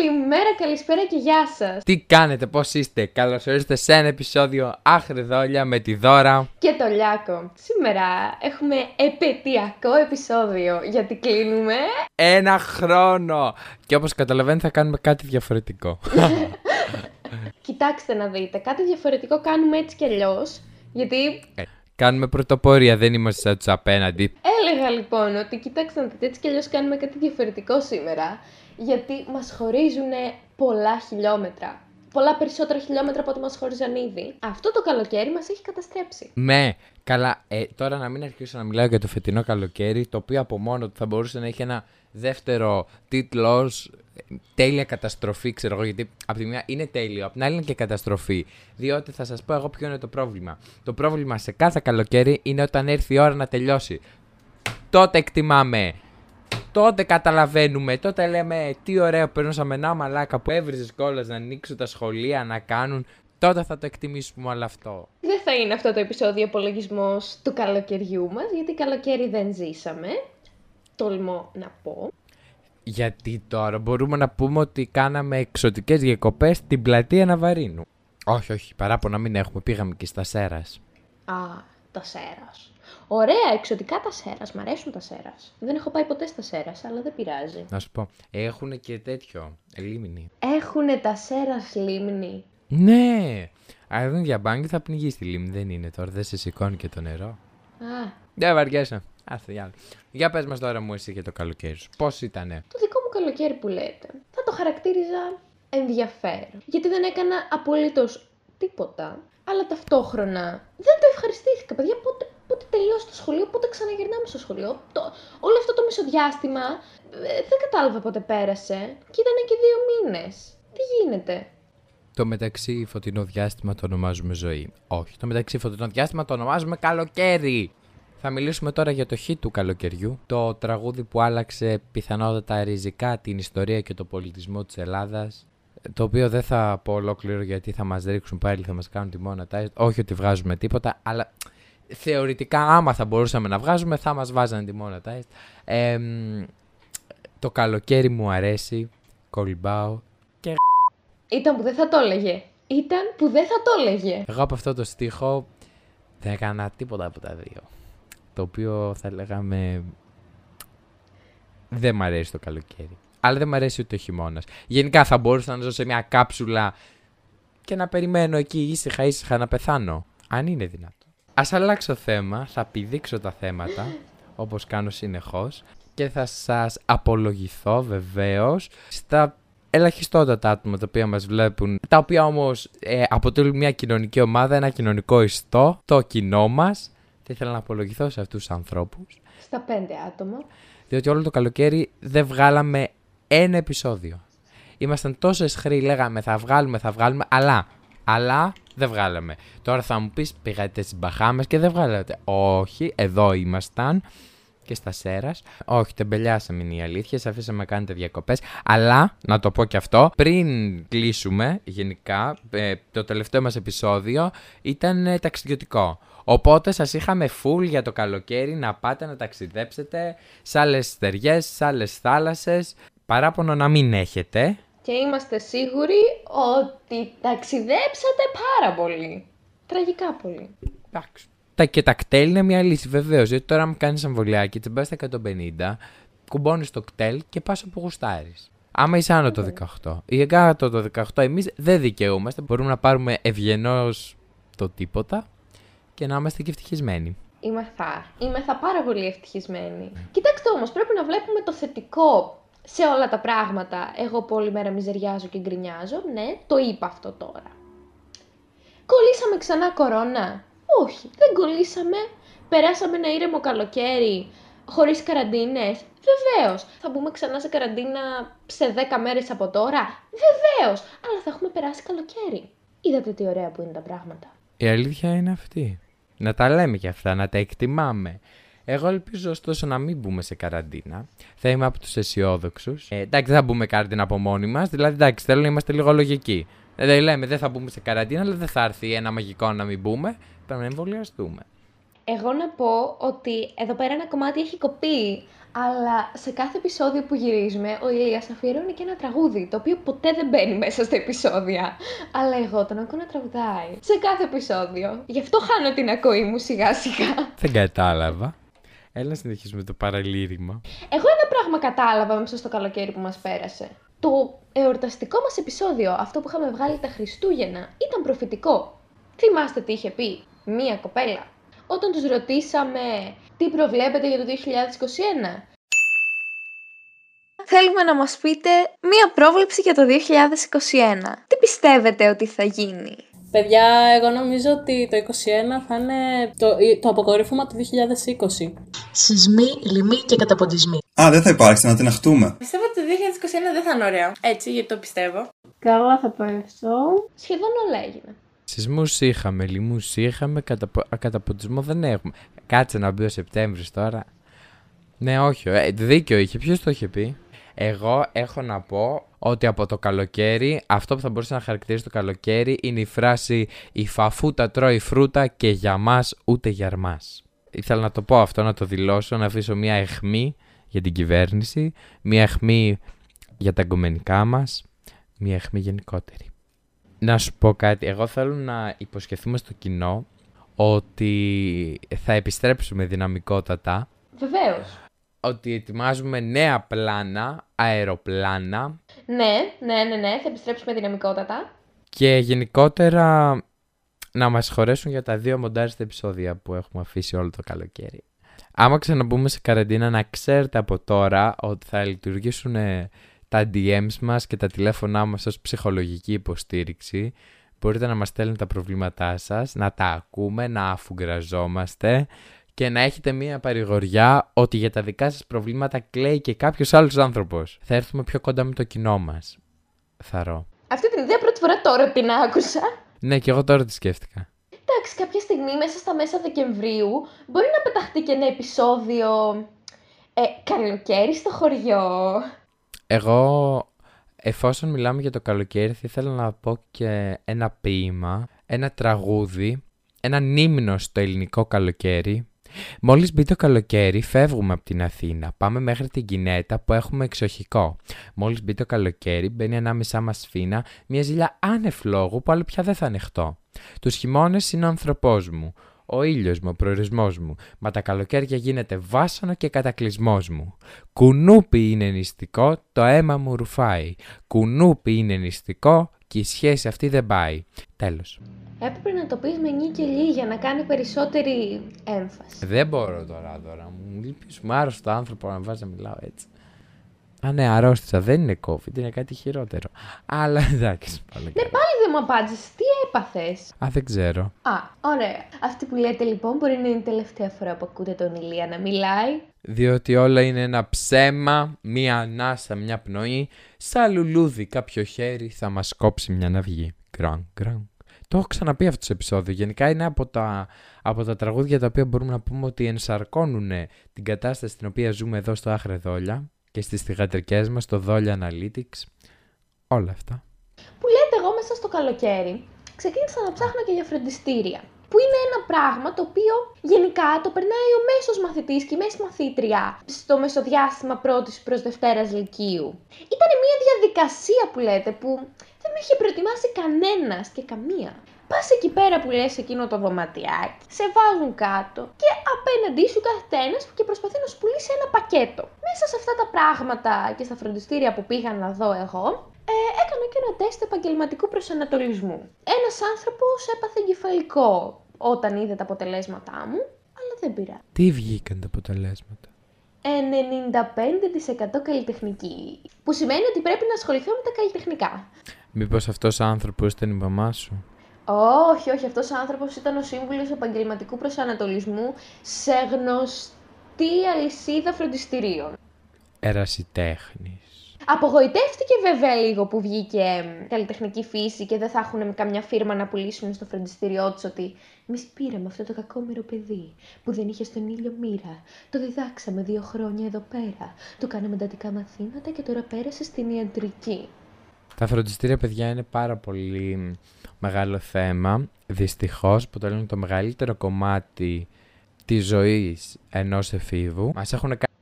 Καλημέρα, καλησπέρα και γεια σας. Τι κάνετε, πώς είστε, καλώς ορίσατε σε ένα επεισόδιο Άχρη με τη Δώρα και το Λιάκο. Σήμερα έχουμε επαιτειακό επεισόδιο γιατί κλείνουμε. Ένα χρόνο! Και όπως καταλαβαίνετε, θα κάνουμε κάτι διαφορετικό. Κοιτάξτε να δείτε, κάτι διαφορετικό κάνουμε έτσι κι αλλιώς. Γιατί. Ε, κάνουμε πρωτοπορία, δεν είμαστε σαν τους απέναντι. Έλεγα λοιπόν ότι κοιτάξτε να δείτε, έτσι κι αλλιώς κάνουμε κάτι διαφορετικό σήμερα γιατί μας χωρίζουν πολλά χιλιόμετρα. Πολλά περισσότερα χιλιόμετρα από ό,τι μας χώριζαν ήδη. Αυτό το καλοκαίρι μας έχει καταστρέψει. Ναι, καλά. Ε, τώρα να μην αρχίσω να μιλάω για το φετινό καλοκαίρι, το οποίο από μόνο του θα μπορούσε να έχει ένα δεύτερο τίτλος τέλεια καταστροφή, ξέρω εγώ, γιατί από τη μία είναι τέλειο, από την άλλη είναι και καταστροφή. Διότι θα σας πω εγώ ποιο είναι το πρόβλημα. Το πρόβλημα σε κάθε καλοκαίρι είναι όταν έρθει η ώρα να τελειώσει. Τότε εκτιμάμε τότε καταλαβαίνουμε, τότε λέμε τι ωραίο περνούσαμε να μαλάκα που έβριζε κόλλα να ανοίξουν τα σχολεία, να κάνουν. Τότε θα το εκτιμήσουμε όλο αυτό. Δεν θα είναι αυτό το επεισόδιο απολογισμός του καλοκαιριού μας, γιατί καλοκαίρι δεν ζήσαμε. Τολμώ να πω. Γιατί τώρα μπορούμε να πούμε ότι κάναμε εξωτικές διακοπές στην πλατεία Ναβαρίνου. Όχι, όχι, παράπονα μην έχουμε. Πήγαμε και στα Σέρας. Α, τα Σέρας. Ωραία, εξωτικά τα σέρας. Μ' αρέσουν τα σέρας. Δεν έχω πάει ποτέ στα σέρας, αλλά δεν πειράζει. Να σου πω, έχουν και τέτοιο. Λίμνη. Έχουν τα σέρας λίμνη. Ναι! Αν δεν διαμπάνει θα πνιγείς στη λίμνη. Δεν είναι τώρα, δεν σε σηκώνει και το νερό. Α. Δεν βαριέσαι. Άστε για Για πες μας τώρα μου εσύ για το καλοκαίρι σου. Πώς ήτανε; Το δικό μου καλοκαίρι που λέτε. Θα το χαρακτήριζα ενδιαφέρον. Γιατί δεν έκανα απολύτως τίποτα. Αλλά ταυτόχρονα δεν το ευχαριστήθηκα. Παιδιά, πότε, πότε τελειώσει το σχολείο, πότε ξαναγυρνάμε στο σχολείο. Το, όλο αυτό το μισοδιάστημα ε, δεν κατάλαβα πότε πέρασε. Και ήταν και δύο μήνες. Τι γίνεται; Το μεταξύ φωτεινό διάστημα το ονομάζουμε ζωή. Όχι, το μεταξύ φωτεινό διάστημα το ονομάζουμε καλοκαίρι. Θα μιλήσουμε τώρα για το χ του καλοκαιριού, το τραγούδι που άλλαξε πιθανότατα ριζικά την ιστορία και το πολιτισμό της Ελλάδας, το οποίο δεν θα πω ολόκληρο γιατί θα μας ρίξουν πάλι, θα μας κάνουν τη μόνα όχι ότι βγάζουμε τίποτα, αλλά θεωρητικά άμα θα μπορούσαμε να βγάζουμε θα μας βάζανε τη μόνα Ε, το καλοκαίρι μου αρέσει, κολυμπάω και... Ήταν που δεν θα το έλεγε. Ήταν που δεν θα το έλεγε. Εγώ από αυτό το στίχο δεν έκανα τίποτα από τα δύο. Το οποίο θα λέγαμε δεν μ' αρέσει το καλοκαίρι. Αλλά δεν μ' αρέσει ούτε ο χειμώνας. Γενικά θα μπορούσα να ζω σε μια κάψουλα και να περιμένω εκεί ήσυχα ήσυχα να πεθάνω. Αν είναι δυνατό. Α αλλάξω θέμα, θα πηδήξω τα θέματα όπως κάνω συνεχώς και θα σας απολογηθώ βεβαίως στα ελαχιστότατα άτομα τα οποία μας βλέπουν, τα οποία όμως ε, αποτελούν μια κοινωνική ομάδα, ένα κοινωνικό ιστό, το κοινό μας. Θα ήθελα να απολογηθώ σε αυτούς τους ανθρώπους. Στα πέντε άτομα. Διότι όλο το καλοκαίρι δεν βγάλαμε ένα επεισόδιο. Ήμασταν τόσο εσχροί, λέγαμε θα βγάλουμε, θα βγάλουμε, αλλά, αλλά δεν βγάλαμε. Τώρα θα μου πεις πήγατε στις Μπαχάμες και δεν βγάλατε. Όχι, εδώ ήμασταν και στα Σέρας. Όχι, τεμπελιάσαμε είναι η αλήθεια. Σε αφήσαμε να κάνετε διακοπές. Αλλά, να το πω και αυτό, πριν κλείσουμε, γενικά, ε, το τελευταίο μας επεισόδιο ήταν ε, ταξιδιωτικό. Οπότε σας είχαμε full για το καλοκαίρι να πάτε να ταξιδέψετε σε άλλες στεριές, σε άλλες θάλασσες. Παράπονο να μην έχετε. Και είμαστε σίγουροι ότι ταξιδέψατε πάρα πολύ. Τραγικά πολύ. Εντάξει. Τα και τα κτέλ είναι μια λύση βεβαίως. Γιατί τώρα, αν κάνεις αμβολιάκι, τσεμπά στα 150, κουμπώνεις το κτέλ και πας όπου γουστάρεις. Άμα είσαι άνω το 18 ή κάτω το 18, εμείς δεν δικαιούμαστε. Μπορούμε να πάρουμε ευγενώς το τίποτα και να είμαστε και ευτυχισμένοι. Είμαι θα. Είμαι θα πάρα πολύ ευτυχισμένη. Κοιτάξτε όμως, πρέπει να βλέπουμε το θετικό σε όλα τα πράγματα. Εγώ που όλη μέρα μιζεριάζω και γκρινιάζω. Ναι, το είπα αυτό τώρα. Κολλήσαμε ξανά κορώνα; Όχι, δεν κολλήσαμε. Περάσαμε ένα ήρεμο καλοκαίρι χωρίς καραντίνες; Βεβαίως. Θα μπούμε ξανά σε καραντίνα σε 10 μέρες από τώρα; Βεβαίως. Αλλά θα έχουμε περάσει καλοκαίρι. Είδατε τι ωραία που είναι τα πράγματα. Η αλήθεια είναι αυτή. Να τα λέμε και αυτά, να τα εκτιμάμε. Εγώ ελπίζω ωστόσο να μην μπούμε σε καραντίνα. Θα είμαι από τους αισιόδοξους. Ε, εντάξει, δεν θα μπούμε καραντίνα από μόνοι μας. Δηλαδή, εντάξει, θέλω να είμαστε λίγο λογικοί. Δηλαδή, λέμε δεν θα μπούμε σε καραντίνα, αλλά δεν θα έρθει ένα μαγικό να μην μπούμε. Πρέπει να εμβολιαστούμε. Εγώ να πω ότι εδώ πέρα ένα κομμάτι έχει κοπεί, αλλά σε κάθε επεισόδιο που γυρίζουμε, ο Ηλίας αφιερώνει και ένα τραγούδι, το οποίο ποτέ δεν μπαίνει μέσα στα επεισόδια. Αλλά εγώ τον ακούω να τραγουδάει. Σε κάθε επεισόδιο. Γι' αυτό χάνω την ακοή μου σιγά σιγά. Δεν κατάλαβα. Έλα να συνεχίσουμε το παραλήρημα. Εγώ ένα πράγμα κατάλαβα μέσα στο καλοκαίρι που μας πέρασε. Το εορταστικό μας επεισόδιο, αυτό που είχαμε βγάλει τα Χριστούγεννα, ήταν προφητικό. Θυμάστε τι είχε πει; Μία κοπέλα όταν τους ρωτήσαμε τι προβλέπετε για το 2021. Θέλουμε να μας πείτε μία πρόβλεψη για το 2021. Τι πιστεύετε ότι θα γίνει; Παιδιά, εγώ νομίζω ότι το 2021 θα είναι το, το αποκορύφωμα του 2020. Σεισμοί, λοιμοί και καταποντισμοί. Α, δεν θα υπάρξει, να την αχτούμε. Πιστεύω ότι το 2021 δεν θα είναι ωραίο. Έτσι, γιατί το πιστεύω. Καλά θα πέσω. Σχεδόν όλα έγινε. Σεισμούς είχαμε, λοιμού είχαμε, καταπο... καταποντισμό δεν έχουμε. Κάτσε να μπει ο Σεπτέμβρης τώρα. Ναι, όχι, ε, δίκιο είχε. Ποιος το είχε πει; Εγώ έχω να πω ότι από το καλοκαίρι αυτό που θα μπορούσε να χαρακτηρίσει το καλοκαίρι είναι η φράση «Η φαφούτα τρώει φρούτα και για μας ούτε για μας». Ήθελα να το πω αυτό, να το δηλώσω, να αφήσω μια εχμή για την κυβέρνηση, μια εχμή για τα εγκομενικά μας, μια εχμή γενικότερη. Να σου πω κάτι, εγώ θέλω να υποσχεθούμε στο κοινό ότι θα επιστρέψουμε δυναμικότατα. Βεβαίως. Ότι ετοιμάζουμε νέα πλάνα, αεροπλάνα. Ναι, ναι, ναι, ναι, θα επιστρέψουμε δυναμικότατα. Και γενικότερα να μας χωρέσουν για τα δύο μοντάριστα επεισόδια που έχουμε αφήσει όλο το καλοκαίρι. Άμα ξαναμπούμε σε καραντίνα να ξέρετε από τώρα ότι θα λειτουργήσουν τα DMs μας και τα τηλέφωνά μας ως ψυχολογική υποστήριξη. Μπορείτε να μας στέλνετε τα προβλήματά σας, να τα ακούμε, να αφουγκραζόμαστε και να έχετε μία παρηγοριά ότι για τα δικά σας προβλήματα κλαίει και κάποιος άλλος άνθρωπος. Θα έρθουμε πιο κοντά με το κοινό μας. Θαρώ. Αυτή την ιδέα πρώτη φορά τώρα την άκουσα. Ναι, και εγώ τώρα τη σκέφτηκα. Εντάξει, κάποια στιγμή μέσα στα μέσα Δεκεμβρίου μπορεί να πεταχτεί και ένα επεισόδιο ε, καλοκαίρι στο χωριό. Εγώ, εφόσον μιλάμε για το καλοκαίρι, θα ήθελα να πω και ένα ποίημα, ένα τραγούδι, ένα νύμνο στο ελληνικό καλοκαίρι. Μόλις μπει το καλοκαίρι, φεύγουμε από την Αθήνα. Πάμε μέχρι την Κινέτα που έχουμε εξοχικό. Μόλις μπει το καλοκαίρι, μπαίνει ανάμεσά μας σφίνα μια ζήλια άνευ λόγου που άλλο πια δεν θα ανεχτώ. Τους χειμώνες είναι ο ανθρωπός μου ο ήλιος μου, ο προορισμός μου, μα τα καλοκαίρια γίνεται βάσανο και κατακλυσμός μου. Κουνούπι είναι νηστικό, το αίμα μου ρουφάει. Κουνούπι είναι νηστικό και η σχέση αυτή δεν πάει. Τέλος. Έπρεπε να το πεις με νι και λί για να κάνει περισσότερη έμφαση. Δεν μπορώ τώρα, τώρα. Μου λείπεις, μου άρρωστο άνθρωπο να βάζει να μιλάω έτσι. Α, ναι, αρρώστησα. Δεν είναι COVID, είναι κάτι χειρότερο. Αλλά εντάξει. Πάλι ναι, πάλι δεν μου απάντησες. Τι έπαθες; Α, δεν ξέρω. Α, ωραία. Αυτή που λέτε λοιπόν μπορεί να είναι η τελευταία φορά που ακούτε τον Ηλία να μιλάει. Διότι όλα είναι ένα ψέμα, μία ανάσα, μια πνοή. Σαν λουλούδι, κάποιο χέρι θα μας κόψει μια ναυγή. Γκραν, γκραν. Το έχω ξαναπεί αυτό το επεισόδιο. Γενικά είναι από τα, από τα τραγούδια τα οποία μπορούμε να πούμε ότι ενσαρκώνουν την κατάσταση στην οποία ζούμε εδώ στο Άχρε Δόλια και στις θηγατρικές μας, το Δόλια Analytics, όλα αυτά. Που λέτε εγώ μέσα στο καλοκαίρι, ξεκίνησα να ψάχνω και για φροντιστήρια. Που είναι ένα πράγμα το οποίο γενικά το περνάει ο μέσος μαθητής και η μέση μαθήτρια στο μεσοδιάστημα πρώτης προς Δευτέρας Λυκείου. Ήταν μια διαδικασία που λέτε που δεν με είχε προετοιμάσει κανένας και καμία. Πας εκεί πέρα που λες εκείνο το δωματιάκι, σε βάζουν κάτω και απέναντί σου κάθεται ένας και προσπαθεί να σου πουλήσει ένα πακέτο. Μέσα σε αυτά τα πράγματα και στα φροντιστήρια που πήγα να δω εγώ, ε, έκανα και ένα τεστ επαγγελματικού προσανατολισμού. Ένας άνθρωπος έπαθε εγκεφαλικό όταν είδε τα αποτελέσματά μου, αλλά δεν πειρά. Τι βγήκαν τα αποτελέσματα; 95% καλλιτεχνική. Που σημαίνει ότι πρέπει να ασχοληθώ με τα καλλιτεχνικά. Μήπως αυτός ο άνθρωπος ήταν η μαμά σου; Όχι, όχι, αυτός ο άνθρωπος ήταν ο σύμβουλος επαγγελματικού προσανατολισμού σε γνωστή αλυσίδα φροντιστηρίων. Ερασιτέχνης. Απογοητεύτηκε βέβαια λίγο που βγήκε καλλιτεχνική φύση και δεν θα έχουν καμιά φίρμα να πουλήσουν στο φροντιστήριό τους ότι εμείς πήραμε αυτό το κακόμοιρο παιδί που δεν είχε στον ήλιο μοίρα. Το διδάξαμε δύο χρόνια εδώ πέρα. Του κάναμε εντατικά μαθήματα και τώρα πέρασε στην ιατρική. Τα φροντιστήρια, παιδιά, είναι πάρα πολύ μεγάλο θέμα. Δυστυχώς, αποτελούν το μεγαλύτερο κομμάτι τη ζωή ενός εφήβου. Μας έχουν κάνει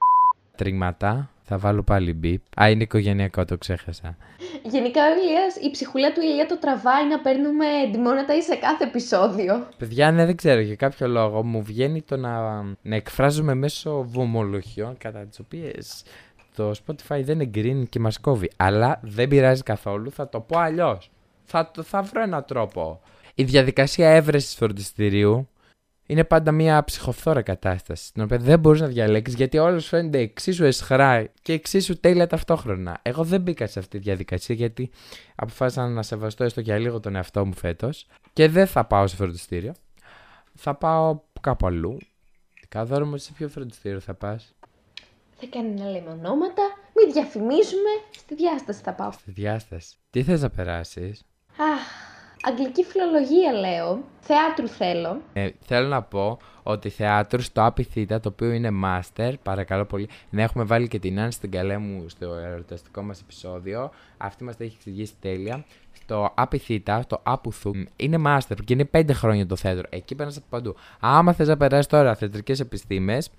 τρίγματα. Θα βάλω πάλι μπιπ. Α, είναι οικογενειακό, το ξέχασα. Γενικά ο Ηλίας, η ψυχουλά του Ηλία το τραβάει να παίρνουμε εντυμόνατα ή σε κάθε επεισόδιο. Παιδιά, ναι, δεν ξέρω, για κάποιο λόγο μου βγαίνει το να, να εκφράζομαι μέσω βομολογιών κατά τις οποίες το Spotify δεν εγκρίνει και μας κόβει. Αλλά δεν πειράζει καθόλου, θα το πω αλλιώς. Θα, το- θα βρω έναν τρόπο. Η διαδικασία έβρεσης φροντιστηρίου είναι πάντα μια ψυχοφθόρα κατάσταση, την οποία δεν μπορείς να διαλέξεις γιατί όλος σου φαίνεται εξίσου εσχρά και εξίσου τέλεια ταυτόχρονα. Εγώ δεν μπήκα σε αυτή τη διαδικασία γιατί αποφάσισα να σεβαστώ έστω για λίγο τον εαυτό μου φέτος και δεν θα πάω σε φροντιστήριο. Θα πάω κάπου αλλού. Καδόρο μου, σε ποιο φροντιστήριο θα πας; Θα κάνει να λέμε ονόματα, μην διαφημίζουμε, στη διάσταση θα πάω. Στη διάσταση. Τι θες να περάσεις; Αχ, αγγλική φιλολογία λέω, θεάτρου θέλω. Ε, θέλω να πω ότι θεάτρου στο Απιθύτα, το οποίο είναι master, παρακαλώ πολύ, να έχουμε βάλει και την Άννη στην καλέ μου στο ερωταστικό μας επεισόδιο. Αυτή μας τα έχει εξηγήσει τέλεια. Στο Απιθύτα, το Απουθού, είναι master και είναι 5 χρόνια το θέατρο. Εκεί περνάς από παντού. Άμα θες να περάσεις τώρα θεατρικές επιστήμες,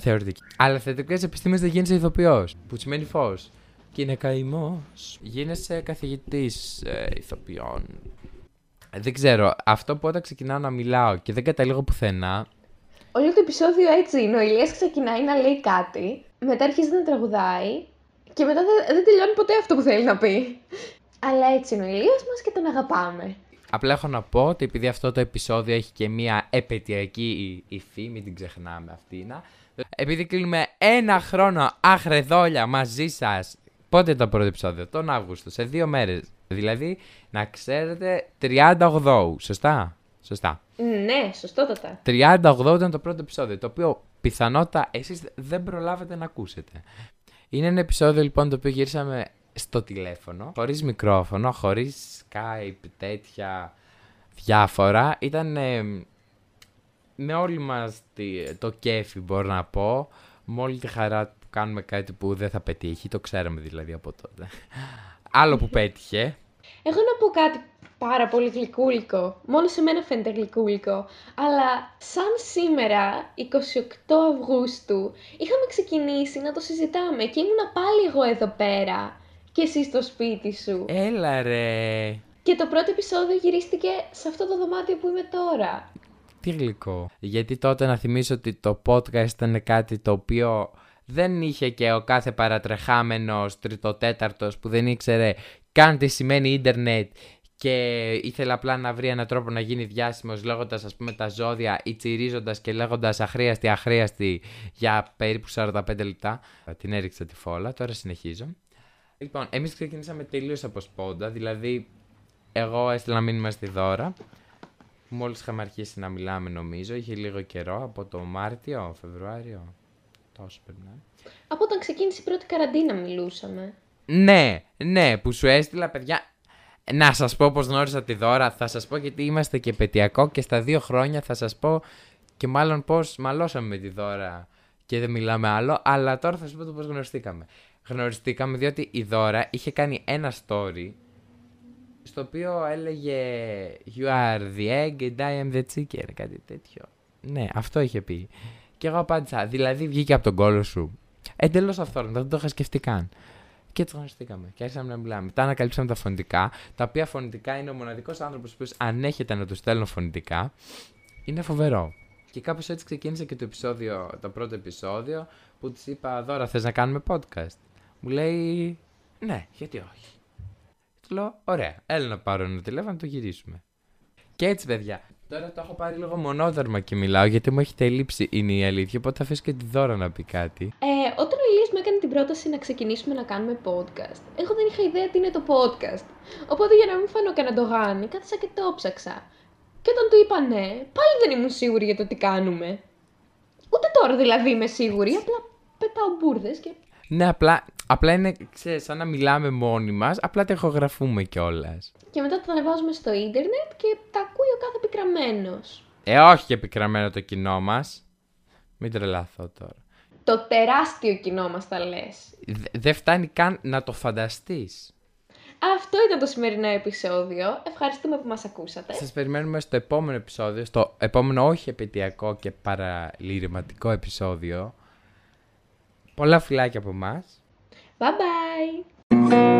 θεωρητική. Αλλά θεατρικές επιστήμες δεν γίνεσαι ηθοποιός, που σημαίνει φως. Και είναι καημός. Γίνεσαι καθηγητής ε, ηθοποιών. Δεν ξέρω. Αυτό που όταν ξεκινάω να μιλάω και δεν καταλήγω πουθενά. Όλο το επεισόδιο έτσι είναι. Ο Ηλίας ξεκινάει να λέει κάτι, μετά αρχίζει να τραγουδάει και μετά δεν, δεν τελειώνει ποτέ αυτό που θέλει να πει. Αλλά έτσι είναι ο Ηλίας μας και τον αγαπάμε. Απλά έχω να πω ότι επειδή αυτό το επεισόδιο έχει και μία επαιτειακή υφή, μην την ξεχνάμε αυτή να. Επειδή κλείνουμε ένα χρόνο αχρεδόλια μαζί σας. Πότε το πρώτο επεισόδιο, τον Αύγουστο, σε δύο μέρες. Δηλαδή, να ξέρετε, 38, σωστά; Σωστά. Ναι, σωστότατα. 38 ήταν το πρώτο επεισόδιο, το οποίο πιθανότατα εσείς δεν προλάβετε να ακούσετε. Είναι ένα επεισόδιο λοιπόν το οποίο γύρισαμε στο τηλέφωνο, χωρίς μικρόφωνο, χωρίς Skype, τέτοια διάφορα. Ήταν ε, με όλη μας τη- το κέφι μπορώ να πω, με όλη τη χαρά που κάνουμε κάτι που δεν θα πετύχει, το ξέραμε δηλαδή από τότε. Άλλο που πέτυχε, Εγώ να πω κάτι πάρα πολύ γλυκούλικο. Μόνο σε μένα φαίνεται γλυκούλικο. Αλλά σαν σήμερα, 28 Αυγούστου, είχαμε ξεκινήσει να το συζητάμε και ήμουνα πάλι εγώ εδώ πέρα. Και εσύ στο σπίτι σου. έλα ρε. Και το πρώτο επεισόδιο γυρίστηκε σε αυτό το δωμάτιο που είμαι τώρα. Τι γλυκό. Γιατί τότε να θυμίσω ότι το podcast ήταν κάτι το οποίο δεν είχε και ο κάθε παρατρεχάμενος τριτοτέταρτος που δεν ήξερε καν τι σημαίνει ίντερνετ και ήθελε απλά να βρει έναν τρόπο να γίνει διάσημος λέγοντας ας πούμε τα ζώδια ή τσιρίζοντας και λέγοντας αχρίαστη αχρίαστη για περίπου 45 λεπτά. Την έριξα τη φόλα, τώρα συνεχίζω. Λοιπόν, εμείς ξεκινήσαμε τελείως από σπόντα, δηλαδή εγώ έστειλα μήνυμα στη Δώρα Μόλις είχαμε αρχίσει να μιλάμε, νομίζω, είχε λίγο καιρό από το Μάρτιο, Φεβρουάριο. Τόσο πρέπει να είναι. Από όταν ξεκίνησε η πρώτη καραντίνα μιλούσαμε. Ναι, ναι, που σου έστειλα, παιδιά. Να σας πω πώ γνώρισα τη δώρα. Θα σας πω γιατί είμαστε και πετειακό και στα δύο χρόνια θα σας πω και μάλλον πώ μαλώσαμε με τη δώρα και δεν μιλάμε άλλο. Αλλά τώρα θα σα πω το πώ γνωριστήκαμε. Γνωριστήκαμε διότι η δώρα είχε κάνει ένα story στο οποίο έλεγε You are the egg and I am the chicken, κάτι τέτοιο. Ναι, αυτό είχε πει. Και εγώ απάντησα, δηλαδή βγήκε από τον κόλο σου. Εντελώς αυθόρμητα, δεν το είχα σκεφτεί καν. Και έτσι γνωριστήκαμε. Και άρχισαμε να μιλάμε. Μετά ανακαλύψαμε τα φωνητικά, τα οποία φωνητικά είναι ο μοναδικός άνθρωπος που ανέχεται να τους στέλνω φωνητικά. Είναι φοβερό. Και κάπως έτσι ξεκίνησε και το επεισόδιο, το πρώτο επεισόδιο, που της είπα: Δώρα, θες να κάνουμε podcast; Μου λέει: Ναι, γιατί όχι; Του λέω: Ωραία, έλα να πάρω ένα τηλέφωνο να το γυρίσουμε. Και έτσι, παιδιά. Τώρα το έχω πάρει λίγο μονόδερμα και μιλάω γιατί μου έχει τελείψει είναι η αλήθεια. Οπότε θα αφήσω και τη δώρα να πει κάτι. Ε, όταν ο Ηλίας μου έκανε την πρόταση να ξεκινήσουμε να κάνουμε podcast, εγώ δεν είχα ιδέα τι είναι το podcast. Οπότε για να μην φανώ κανένα το γάνι, κάθισα και το ψάξα. Και όταν του είπα ναι, πάλι δεν ήμουν σίγουρη για το τι κάνουμε. Ούτε τώρα δηλαδή είμαι σίγουρη, απλά πετάω μπουρδες και... Ναι, απλά, απλά είναι, ξέρεις, σαν να μιλάμε μόνοι μας, απλά τα ηχογραφούμε κιόλας και μετά τα ανεβάζουμε στο ίντερνετ και τα ακούει ο κάθε επικραμένο. Ε, όχι και επικραμμένο το κοινό μας. Μην τρελαθώ τώρα. Το τεράστιο κοινό μας τα λες. Δεν φτάνει καν να το φανταστείς. Αυτό ήταν το σημερινό επεισόδιο. Ευχαριστούμε που μας ακούσατε. Σας περιμένουμε στο επόμενο επεισόδιο, στο επόμενο όχι επαιτειακό και παραλυρηματικό επεισόδιο. Πολλά φιλάκια από εμάς. Bye bye!